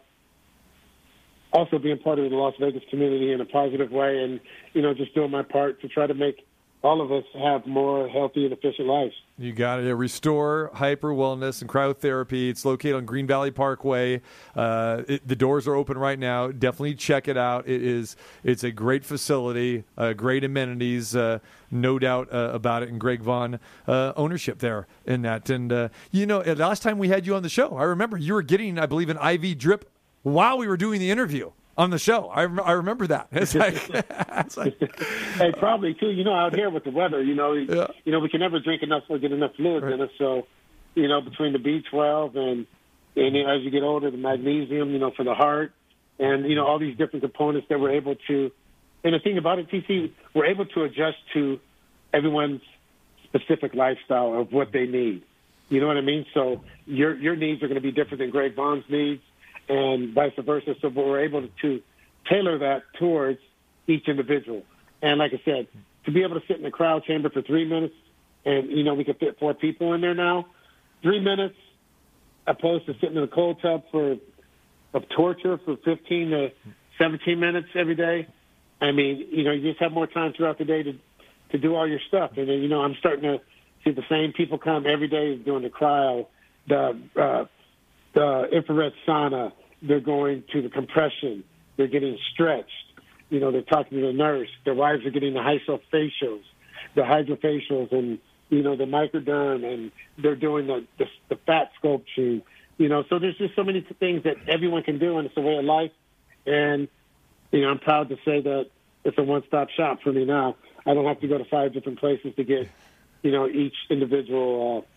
also being part of the Las Vegas community in a positive way, and you know, just doing my part to try to make all of us have more healthy and efficient lives. You got it. Restore Hyper Wellness and Cryotherapy. It's located on Green Valley Parkway. Uh, it, the doors are open right now. Definitely check it out. It is. It's a great facility. Uh, great amenities. Uh, no doubt uh, about it. And Greg Vaughn uh, ownership there in that. And uh, you know, last time we had you on the show, I remember you were getting, I believe, an IV drip while we were doing the interview on the show. I, I remember that. It's [laughs] like, [laughs] it's like hey, probably too. You know, out here with the weather, you know, yeah. you know, we can never drink enough or get enough fluids right. in us. So, you know, between the B12 and and as you get older, the magnesium, you know, for the heart, and you know, all these different components that we're able to. And the thing about it, TC, we're able to adjust to everyone's specific lifestyle of what they need. You know what I mean? So your your needs are going to be different than Greg Vaughn's needs and vice versa. So we're able to tailor that towards each individual. And like I said, to be able to sit in the cryo chamber for three minutes, and you know we can fit four people in there now, three minutes, opposed to sitting in a cold tub for of torture for 15 to 17 minutes every day. I mean, you know, you just have more time throughout the day to to do all your stuff. And then, you know, I'm starting to see the same people come every day doing the cryo, the uh, the infrared sauna. They're going to the compression. They're getting stretched. You know, they're talking to the nurse. Their wives are getting the hydrofacials, the hydrofacials, and you know, the microderm, and they're doing the the, the fat sculpting. You know, so there's just so many things that everyone can do, and it's a way of life. And you know, I'm proud to say that it's a one-stop shop for me now. I don't have to go to five different places to get, you know, each individual uh,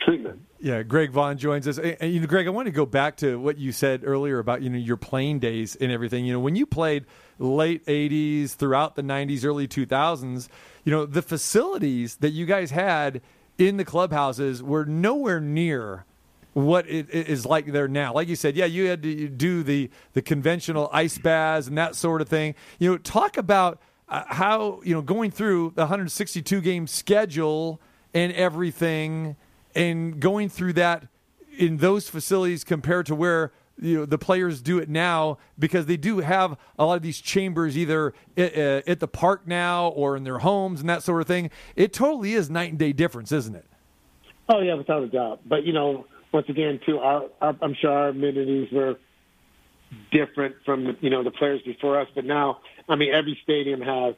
treatment. Yeah, Greg Vaughn joins us. And, you know, Greg, I want to go back to what you said earlier about you know your playing days and everything. You know, when you played late '80s, throughout the '90s, early 2000s, you know, the facilities that you guys had in the clubhouses were nowhere near what it is like there now. Like you said, yeah, you had to do the the conventional ice baths and that sort of thing. You know, talk about uh, how you know going through the 162 game schedule and everything, and going through that in those facilities compared to where you know the players do it now because they do have a lot of these chambers either at, at the park now or in their homes and that sort of thing. It totally is night and day difference, isn't it? Oh yeah, without a doubt. But you know, once again, too, our, our, I'm sure our amenities were different from you know the players before us. But now, I mean, every stadium has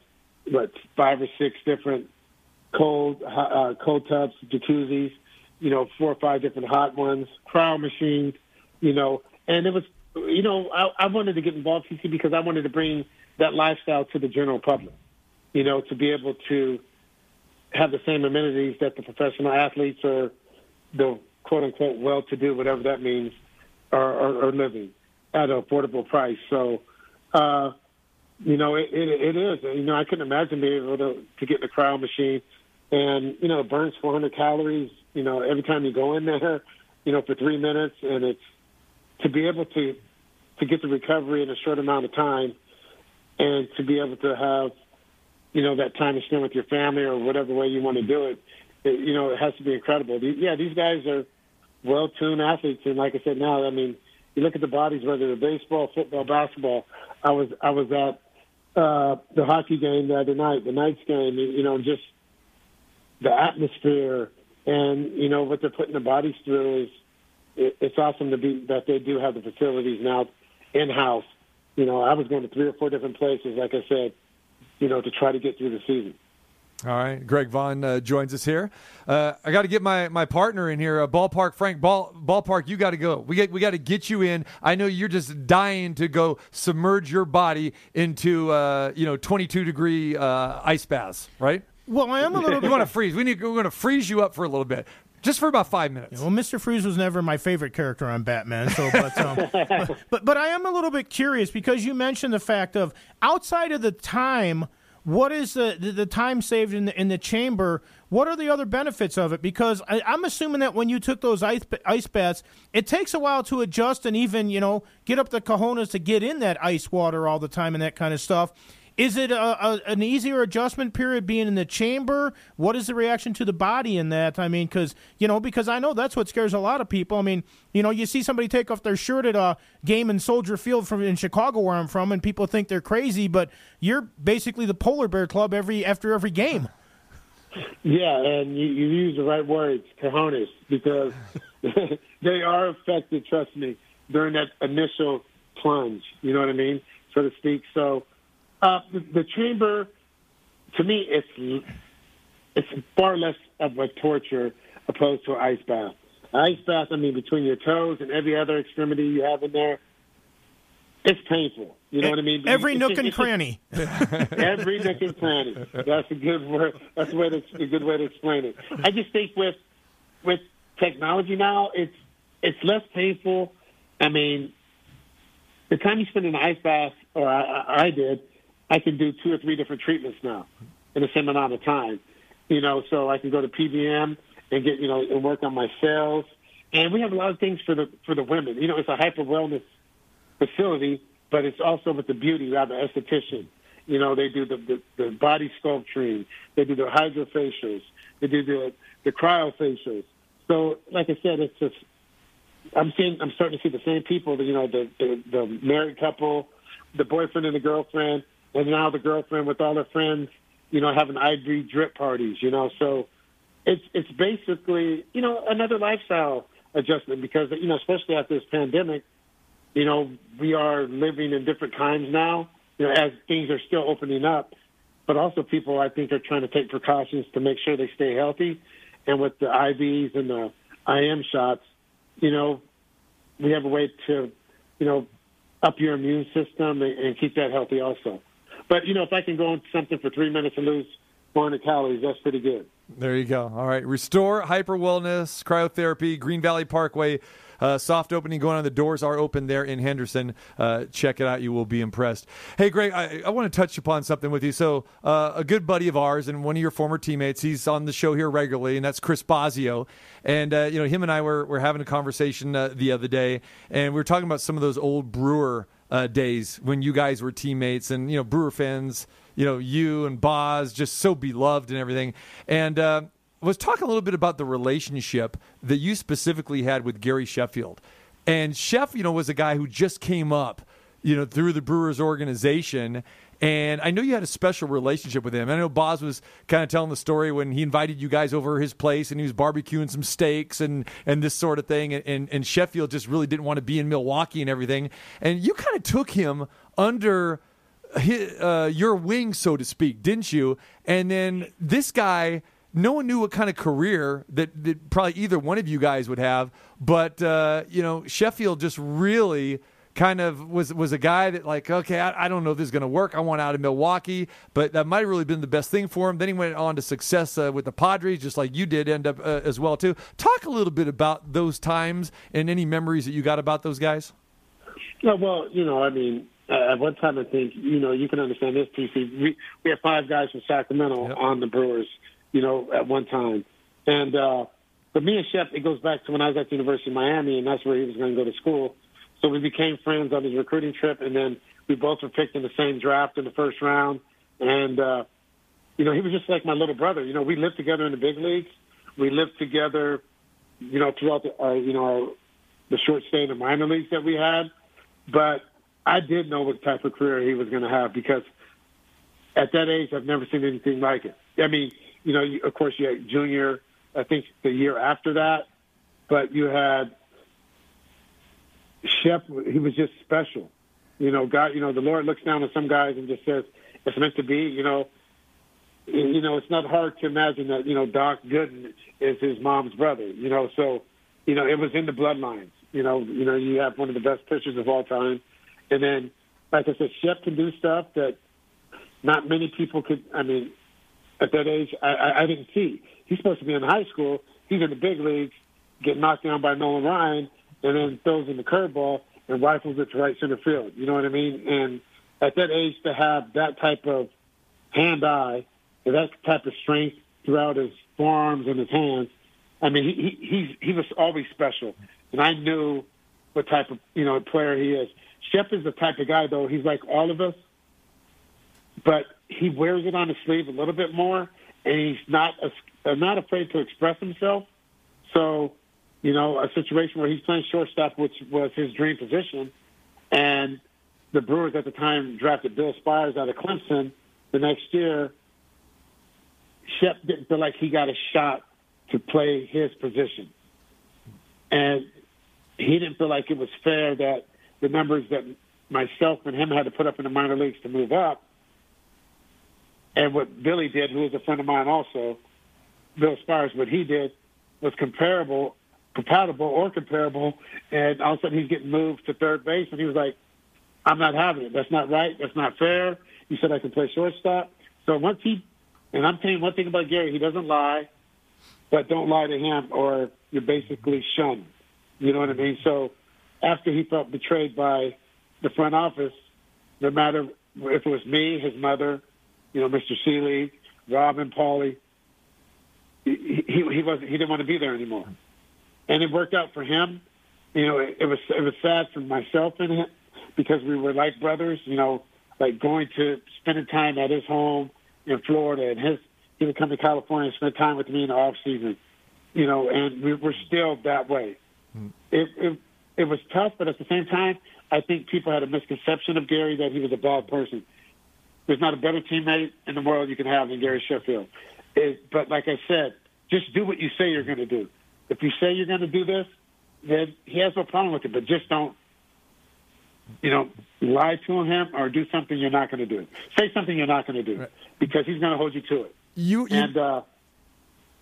what five or six different cold uh, cold tubs, jacuzzis, you know, four or five different hot ones, cryo machines, you know, and it was, you know, I, I wanted to get involved CC because I wanted to bring that lifestyle to the general public, you know, to be able to have the same amenities that the professional athletes or the quote unquote well to do, whatever that means, are, are, are living at an affordable price. So, uh, you know, it, it, it is. You know, I couldn't imagine being able to, to get in a cryo machine and, you know, it burns 400 calories, you know, every time you go in there, [laughs] you know, for three minutes. And it's to be able to, to get the recovery in a short amount of time and to be able to have, you know, that time to spend with your family or whatever way you want to do it, it you know, it has to be incredible. Yeah, these guys are well-tuned athletes. And like I said, now, I mean, you look at the bodies, whether they're baseball, football, basketball. I was I was at uh, the hockey game the other night, the Knights game. You know, just the atmosphere and you know what they're putting the bodies through is it, it's awesome to be that they do have the facilities now in house. You know, I was going to three or four different places, like I said, you know, to try to get through the season. All right, Greg Vaughn uh, joins us here. Uh, I got to get my, my partner in here, uh, Ballpark Frank. Ball Ballpark, you got to go. We get we got to get you in. I know you're just dying to go submerge your body into uh, you know 22 degree uh, ice baths, right? Well, I am a little. [laughs] bit. you want to freeze? We need we're going to freeze you up for a little bit. Just for about five minutes. Yeah, well, Mister Freeze was never my favorite character on Batman. So, but, um, but, [laughs] but but I am a little bit curious because you mentioned the fact of outside of the time what is the, the, the, time saved in the, in the chamber? What are the other benefits of it? Because I, am assuming that when you took those ice, ice baths, it takes a while to adjust and even, you know, get up the cojones to get in that ice water all the time and that kind of stuff. Is it a, a, an easier adjustment period being in the chamber? What is the reaction to the body in that? I mean, because you know, because I know that's what scares a lot of people. I mean, you know, you see somebody take off their shirt at a game in Soldier Field from in Chicago, where I'm from, and people think they're crazy. But you're basically the polar bear club every after every game. [laughs] Yeah, and you, you use the right words, cojones, because [laughs] they are affected. Trust me, during that initial plunge. You know what I mean, so to speak. So uh, the, the chamber, to me, it's it's far less of a torture opposed to an ice bath. An ice bath, I mean, between your toes and every other extremity you have in there, it's painful. You know what I mean? Every nook and cranny. [laughs] every nook and cranny. That's a good word. That's a, way to, a good way to explain it. I just think with with technology now, it's it's less painful. I mean, the time you spend in an ice bath, or I, I did, I can do two or three different treatments now in the same amount of time. You know, so I can go to PBM and get you know and work on my cells. And we have a lot of things for the for the women. You know, it's a hyper wellness facility, but it's also with the beauty. An esthetician. You know, they do the, the, the body sculpturing. They do the hydrofacials. They do the the cryofacials. So, like I said, it's just I'm seeing I'm starting to see the same people. You know, the the, the married couple, the boyfriend and the girlfriend and now the girlfriend with all her friends, you know, having IV drip parties, you know. So it's it's basically, you know, another lifestyle adjustment because you know, especially after this pandemic, you know, we are living in different times now. You know, as things are still opening up, but also people I think are trying to take precautions to make sure they stay healthy. And with the IVs and the IM shots, you know, we have a way to, you know, up your immune system and, and keep that healthy also. But you know, if I can go on something for three minutes and lose 400 calories, that's pretty good. There you go. All right. Restore Hyper Wellness, Cryotherapy, Green Valley Parkway. Uh, soft opening going on. The doors are open there in Henderson. Uh, check it out. You will be impressed. Hey, Greg, I, I want to touch upon something with you. So, uh, a good buddy of ours and one of your former teammates, he's on the show here regularly, and that's Chris Bosio. And, uh, you know, him and I were, were having a conversation uh, the other day, and we were talking about some of those old Brewer uh, days when you guys were teammates and, you know, Brewer fans, you know, you and Boz just so beloved and everything. And, was talking a little bit about the relationship that you specifically had with Gary Sheffield. And Sheff, you know, was a guy who just came up, you know, through the Brewers organization. And I know you had a special relationship with him. I know Boz was kind of telling the story when he invited you guys over his place and he was barbecuing some steaks and, and this sort of thing. And, and Sheffield just really didn't want to be in Milwaukee and everything. And you kind of took him under his, uh, your wing, so to speak, didn't you? And then this guy no one knew what kind of career that, that probably either one of you guys would have. But uh, you know, Sheffield just really kind of was was a guy that like, okay, I, I don't know if this is going to work. I want out of Milwaukee, but that might have really been the best thing for him. Then he went on to success uh, with the Padres, just like you did end up uh, as well too. Talk a little bit about those times and any memories that you got about those guys. Yeah, well, you know, I mean, uh, at one time I think you know you can understand this. PC. we we have five guys from Sacramento yep. on the Brewers you know, at one time. And uh, but me and Sheff, it goes back to when I was at the University of Miami, and that's where he was going to go to school. So we became friends on his recruiting trip, and then we both were picked in the same draft in the first round. And uh, you know, he was just like my little brother. You know, we lived together in the big leagues. We lived together, you know, throughout the uh, you know the short stay in the minor leagues that we had. But I did know what type of career he was going to have because at that age, I've never seen anything like it. I mean, you know, you, of course, you had junior. I think the year after that, but you had Sheff. He was just special. You know, God. You know, the Lord looks down on some guys and just says it's meant to be. You know, you know, it's not hard to imagine that. You know, Doc Gooden is his mom's brother. You know, so you know it was in the bloodlines. You know, you know, you have one of the best pitchers of all time, and then, like I said, Sheff can do stuff that not many people could. I mean, at that age, I, I, I didn't see. He's supposed to be in high school. He's in the big leagues, get knocked down by Nolan Ryan, and then throws in the curveball and rifles it to right center field. You know what I mean? And at that age, to have that type of hand-eye, that type of strength throughout his forearms and his hands, I mean, he, he he's he was always special, and I knew what type of you know player he is. Sheff is the type of guy, though. He's like all of us, but he wears it on his sleeve a little bit more, and he's not uh, not afraid to express himself. So, you know, a situation where he's playing shortstop, which was his dream position, and the Brewers at the time drafted Bill Spiers out of Clemson the next year. Sheff didn't feel like he got a shot to play his position, and he didn't feel like it was fair that the numbers that myself and him had to put up in the minor leagues to move up and what Billy did, who was a friend of mine also, Bill Spiers, what he did was comparable, compatible or comparable, and all of a sudden he's getting moved to third base, and he was like, I'm not having it. That's not right. That's not fair. He said I can play shortstop. So once he, and I'm saying one thing about Gary, he doesn't lie, but don't lie to him or you're basically shunned. You know what I mean? So after he felt betrayed by the front office, no matter if it was me, his mother, you know, Mr. Selig, Robin, Paulie. He, he he wasn't he didn't want to be there anymore, and it worked out for him. You know, it, it was it was sad for myself and him because we were like brothers. You know, like going to spending time at his home in Florida, and his he would come to California and spend time with me in the off season. You know, and we were still that way. Mm. It, it it was tough, but at the same time, I think people had a misconception of Gary that he was a bad person. There's not a better teammate in the world you can have than Gary Sheffield. It, but like I said, just do what you say you're going to do. If you say you're going to do this, then he has no problem with it. But just don't you know, lie to him or do something you're not going to do. Say something you're not going to do because he's going to hold you to it. You, you And uh,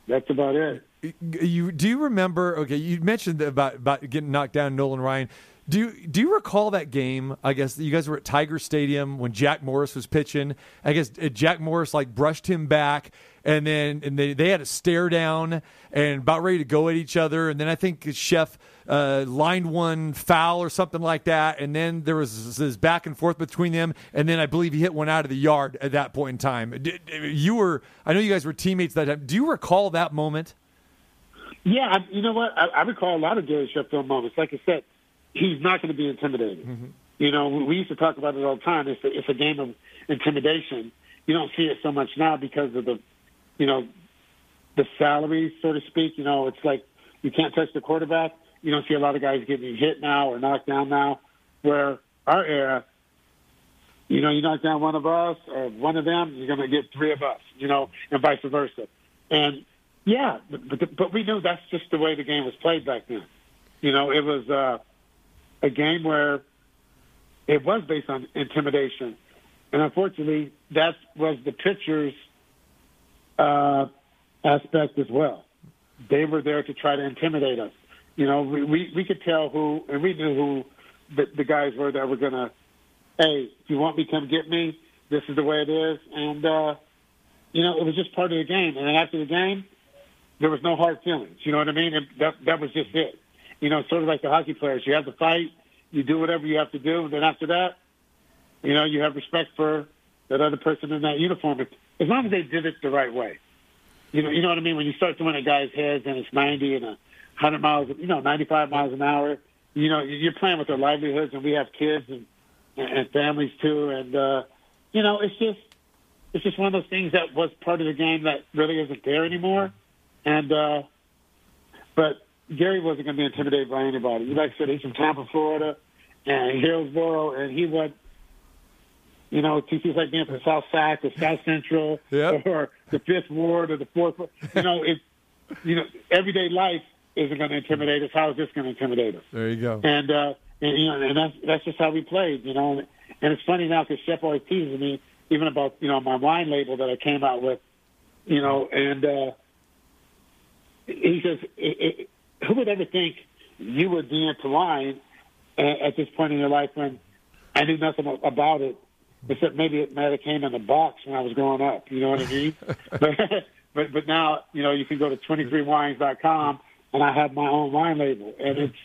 that's about it. you do you remember? Okay, you mentioned about about getting knocked down, Nolan Ryan. Do you, do you recall that game? I guess you guys were at Tiger Stadium when Jack Morris was pitching. I guess Jack Morris like brushed him back, and then and they, they had a stare down and about ready to go at each other. And then I think Sheff uh, lined one foul or something like that. And then there was this back and forth between them. And then I believe he hit one out of the yard at that point in time. Did, you were I know you guys were teammates that time. Do you recall that moment? Yeah, I, you know what? I, I recall a lot of Gary Sheffield moments. Like I said, he's not going to be intimidated. You know, we used to talk about it all the time. It's a, it's a game of intimidation. You don't see it so much now because of the, you know, the salary, so to speak. You know, it's like you can't touch the quarterback. You don't see a lot of guys getting hit now or knocked down now. Where our era, you know, you knock down one of us or one of them, you're going to get three of us. You know, and vice versa. And yeah, but, but we knew that's just the way the game was played back then. You know, it was uh, a game where it was based on intimidation, and unfortunately, that was the pitcher's uh, aspect as well. They were there to try to intimidate us. You know, we we, we could tell who, and we knew who the, the guys were that were going to, hey, if you want me, come get me. This is the way it is, and uh, you know, it was just part of the game. And then after the game, there was no hard feelings. You know what I mean? And that that was just it. You know, sort of like the hockey players. You have to fight. You do whatever you have to do, and then after that, you know, you have respect for that other person in that uniform. As long as they did it the right way. You know, you know what I mean. When you start throwing at guys' heads and it's 90 and a 100 miles, you know, 95 miles an hour. You know, you're playing with their livelihoods, and we have kids and and families too. And uh, you know, it's just it's just one of those things that was part of the game that really isn't there anymore. And uh, but Gary wasn't going to be intimidated by anybody. Like I said, he's from Tampa, Florida, and Hillsborough, and he went. You know, TC's like being from South Sac or South Central Yep. [laughs] or the Fifth Ward or the Fourth. Ward. You know, it. You know, everyday life isn't going to intimidate us. How is this going to intimidate us? There you go. And uh, and you know, and that's that's just how we played, you know. And, it's funny now because Sheff always teases me even about you know my wine label that I came out with, you know, and uh, he says, "I- I- "Who would ever think you would be into wine at, at this point in your life when I knew nothing about it, except maybe it might have came in a box when I was growing up. You know what I mean? [laughs] but but but now you know you can go to 23wines.com and I have my own wine label, and it's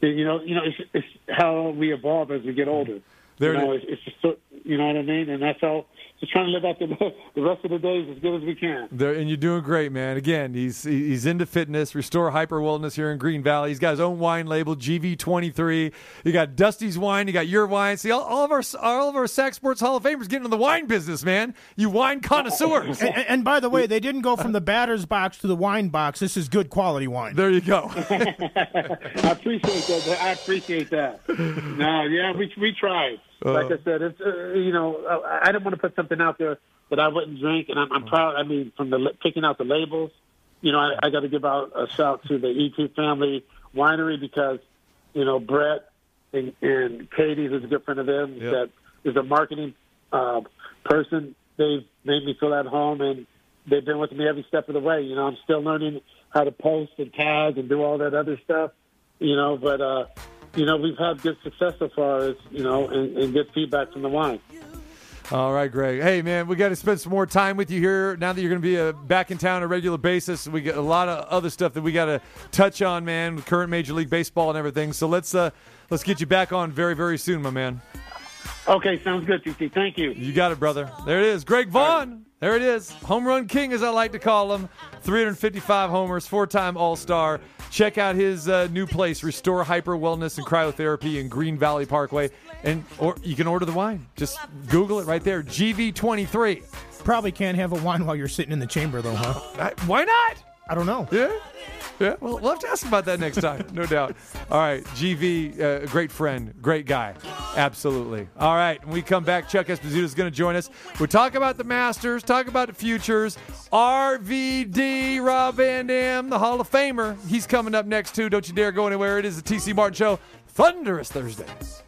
you know you know it's it's how we evolve as we get older. There you know, is. it's, it's just you know what I mean, and that's all. Just trying to live out the [laughs] the rest of the days as good as we can. There, and you're doing great, man. Again, he's he's into fitness, restore hyper wellness here in Green Valley. He's got his own wine label, GV23. You got Dusty's wine, you got your wine. See, all, all of our all of our Sac Sports Hall of Famers getting into the wine business, man. You wine connoisseurs. And, and by the way, they didn't go from the batter's box to the wine box. This is good quality wine. There you go. [laughs] [laughs] I appreciate that. I appreciate that. No, yeah, we we tried. Like I said, it's uh, you know, I, I didn't want to put something out there that I wouldn't drink, and I'm, I'm proud. I mean, from the picking out the labels, you know, I, I got to give out a shout to the E2 family winery because you know Brett and, and Katie, who's a good friend of them, Yep. that is a marketing uh, person. They've made me feel at home, and they've been with me every step of the way. You know, I'm still learning how to post and tag and do all that other stuff. You know, but uh, you know, we've had good success so far, as you know, and, and good feedback from the wine. All right, Greg. Hey, man, we got to spend some more time with you here now that you're going to be uh, back in town on a regular basis. We got a lot of other stuff that we got to touch on, man. With current Major League Baseball and everything. So let's uh, let's get you back on very very soon, my man. Okay, sounds good, TC. Thank you. You got it, brother. There it is. Greg Vaughn. There it is. Home run king, as I like to call him. 355 homers, four time All Star. Check out his uh, new place, Restore Hyper Wellness and Cryotherapy in Green Valley Parkway. And or you can order the wine. Just Google it right there. GV23. Probably can't have a wine while you're sitting in the chamber, though, huh? Uh, Why not? I don't know. Yeah. Yeah, well, we'll have to ask about that next time, no [laughs] doubt. All right, GV, uh, great friend, great guy, absolutely. All right, when we come back, Chuck Esposito is going to join us. We'll talk about the Masters, talk about the futures. RVD, Rob Van Dam, the Hall of Famer, he's coming up next too. Don't you dare go anywhere. It is the TC Martin Show, thunderous Thursdays.